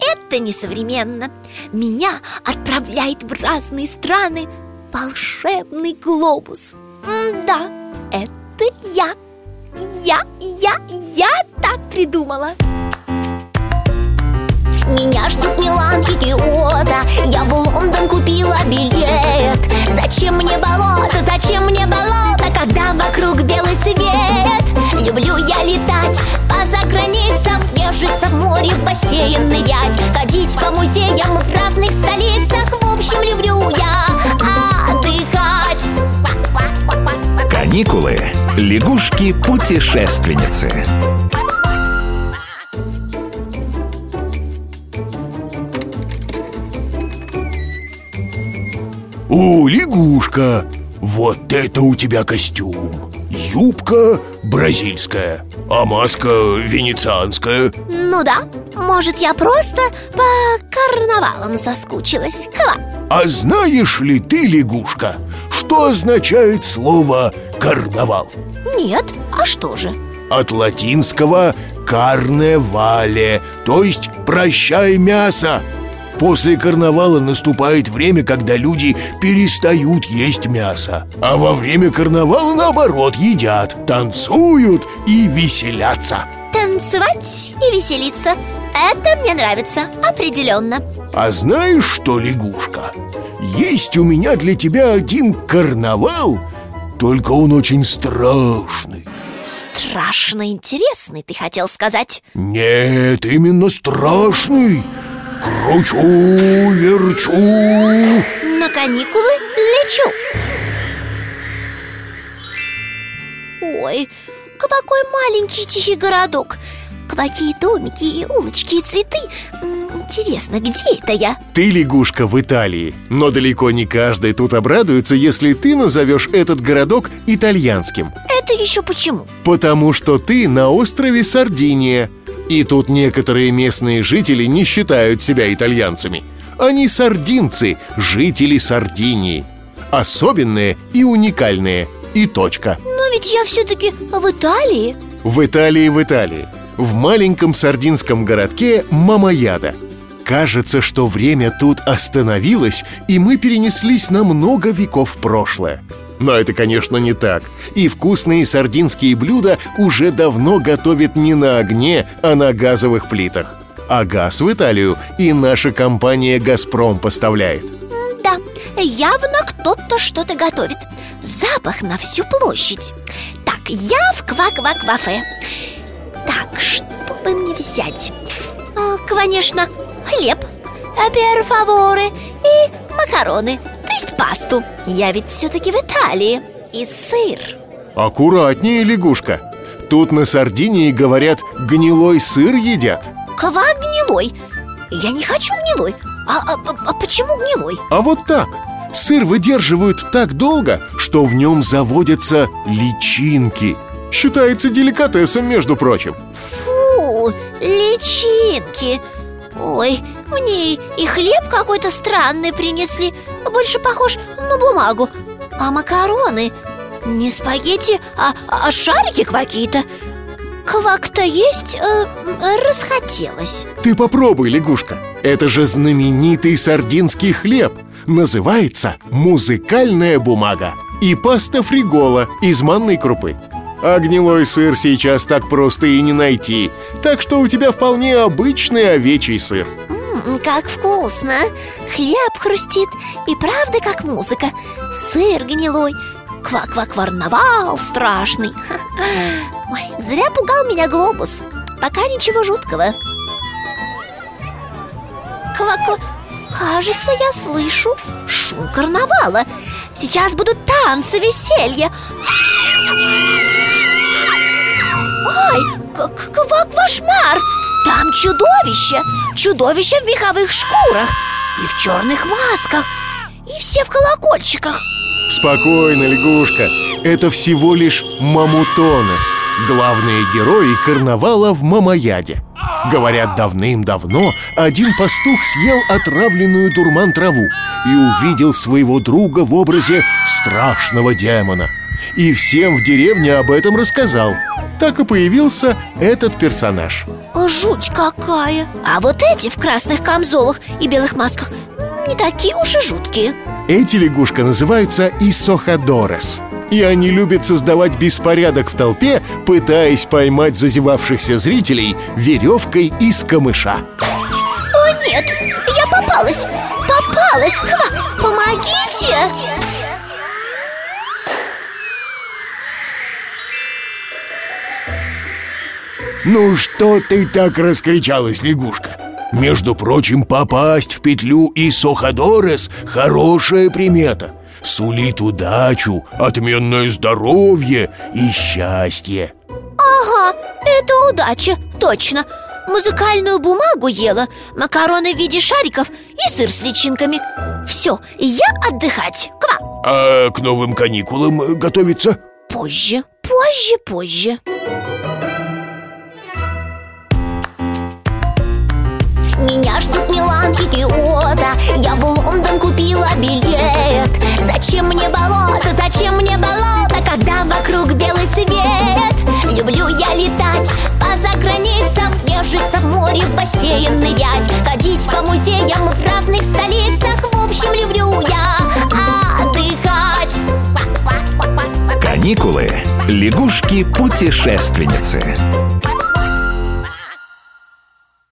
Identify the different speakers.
Speaker 1: это несовременно. Меня отправляет в разные страны волшебный глобус. Да, это я. Я, я, я так придумала.
Speaker 2: Меня ждут Милан и Киото Я в Лондон купила билет. Зачем мне болото, зачем мне болото Когда вокруг белый свет? Люблю я летать по заграницам Нежиться в море, в бассейн нырять Ходить по музеям в разных столицах В общем, люблю я отдыхать
Speaker 3: Каникулы. Лягушки-путешественницы.
Speaker 4: О, лягушка! Вот это у тебя костюм! Юбка бразильская, а маска венецианская
Speaker 1: Ну да, может я просто по карнавалам соскучилась Ква
Speaker 4: А знаешь ли ты, лягушка, что означает слово «карнавал»?
Speaker 1: Нет, а что же?
Speaker 4: От латинского «карне вале», то есть «прощай мясо» После карнавала наступает время, когда люди перестают есть мясо. А во время карнавала, наоборот, едят, танцуют и веселятся.
Speaker 1: Танцевать и веселиться. Это мне нравится, определенно.
Speaker 4: А знаешь что, лягушка? Есть у меня для тебя один карнавал Только он очень страшный.
Speaker 1: Страшно интересный, ты хотел сказать.
Speaker 4: Нет, именно страшный Кручу, верчу.
Speaker 1: На каникулы лечу. Ой, какой маленький тихий городок. Какие домики и улочки и цветы. Интересно, где это я?
Speaker 5: Ты лягушка в Италии, но далеко не каждый тут обрадуется, если ты назовешь этот городок итальянским.
Speaker 1: Это еще почему?
Speaker 5: Потому что ты на острове Сардиния И тут некоторые местные жители не считают себя итальянцами. Они сардинцы, жители Сардинии. Особенные и уникальные И точка.
Speaker 1: Но ведь я все-таки в Италии.
Speaker 5: В Италии, в Италии. В маленьком сардинском городке Мамаяда Кажется, что время тут остановилось, и мы перенеслись на много веков в прошлое. Но это, конечно, не так. И вкусные сардинские блюда уже давно готовят не на огне, а на газовых плитах. А газ в Италию и наша компания «Газпром» поставляет.
Speaker 1: Да, явно кто-то что-то готовит Запах на всю площадь Так, я в ква-ква-квафе Так, что бы мне взять? А, Конечно, хлеб, перфаворы и макароны пасту Я ведь все-таки в Италии И сыр
Speaker 5: Аккуратнее, лягушка. Тут на Сардинии, говорят, гнилой сыр едят.
Speaker 1: Ква гнилой Я не хочу гнилой а- а- а почему гнилой?
Speaker 5: А вот так. Сыр выдерживают так долго, что в нем заводятся личинки. Считается деликатесом, между прочим.
Speaker 1: Фу, личинки Ой, мне и хлеб какой-то странный принесли Больше похож на бумагу А макароны не спагетти, а, а шарики какие-то Квак-то есть э, расхотелось
Speaker 5: Ты попробуй, лягушка. Это же знаменитый сардинский хлеб. Называется музыкальная бумага. И паста фригола из манной крупы. А гнилой сыр сейчас так просто и не найти. Так что у тебя вполне обычный овечий сыр.
Speaker 1: Как вкусно! Хлеб хрустит И правда как музыка. Сыр гнилой Ква-ква-кварнавал страшный. Ой, зря пугал меня глобус. Пока ничего жуткого. Ква-ква Кажется, я слышу шум карнавала. Сейчас будут танцы, веселье. Ой, к- ква-квашмар Там чудовище. Чудовище в меховых шкурах И в черных масках И все в колокольчиках.
Speaker 5: Спокойно, лягушка. Это всего лишь Мамутонес Главные герои карнавала в Мамаяде Говорят, давным-давно один пастух съел отравленную дурман траву И увидел своего друга в образе страшного демона И всем в деревне об этом рассказал. Так и появился этот персонаж.
Speaker 1: Жуть какая! А вот эти в красных камзолах и белых масках не такие уж и жуткие.
Speaker 5: Эти лягушка называются Исохадорес И они любят создавать беспорядок в толпе, пытаясь поймать зазевавшихся зрителей веревкой из камыша.
Speaker 1: О нет, я попалась, попалась, Ква, помогите
Speaker 4: Ну что ты так раскричалась, лягушка? Между прочим, попасть в петлю и Соходорес – хорошая примета. Сулит удачу, отменное здоровье и счастье
Speaker 1: Ага, это удача, точно. Музыкальную бумагу ела, макароны в виде шариков и сыр с личинками. Все, я отдыхать, Ква
Speaker 4: А к новым каникулам готовиться?
Speaker 1: Позже, позже, позже
Speaker 2: Меня ждут Милан и Киото. Я в Лондон купила билет. Зачем мне болото, зачем мне болото Когда вокруг белый свет? Люблю я летать по заграницам Нежиться в море, в бассейн нырять. Ходить по музеям в разных столицах. В общем, люблю я отдыхать.
Speaker 3: Каникулы. Лягушки-путешественницы.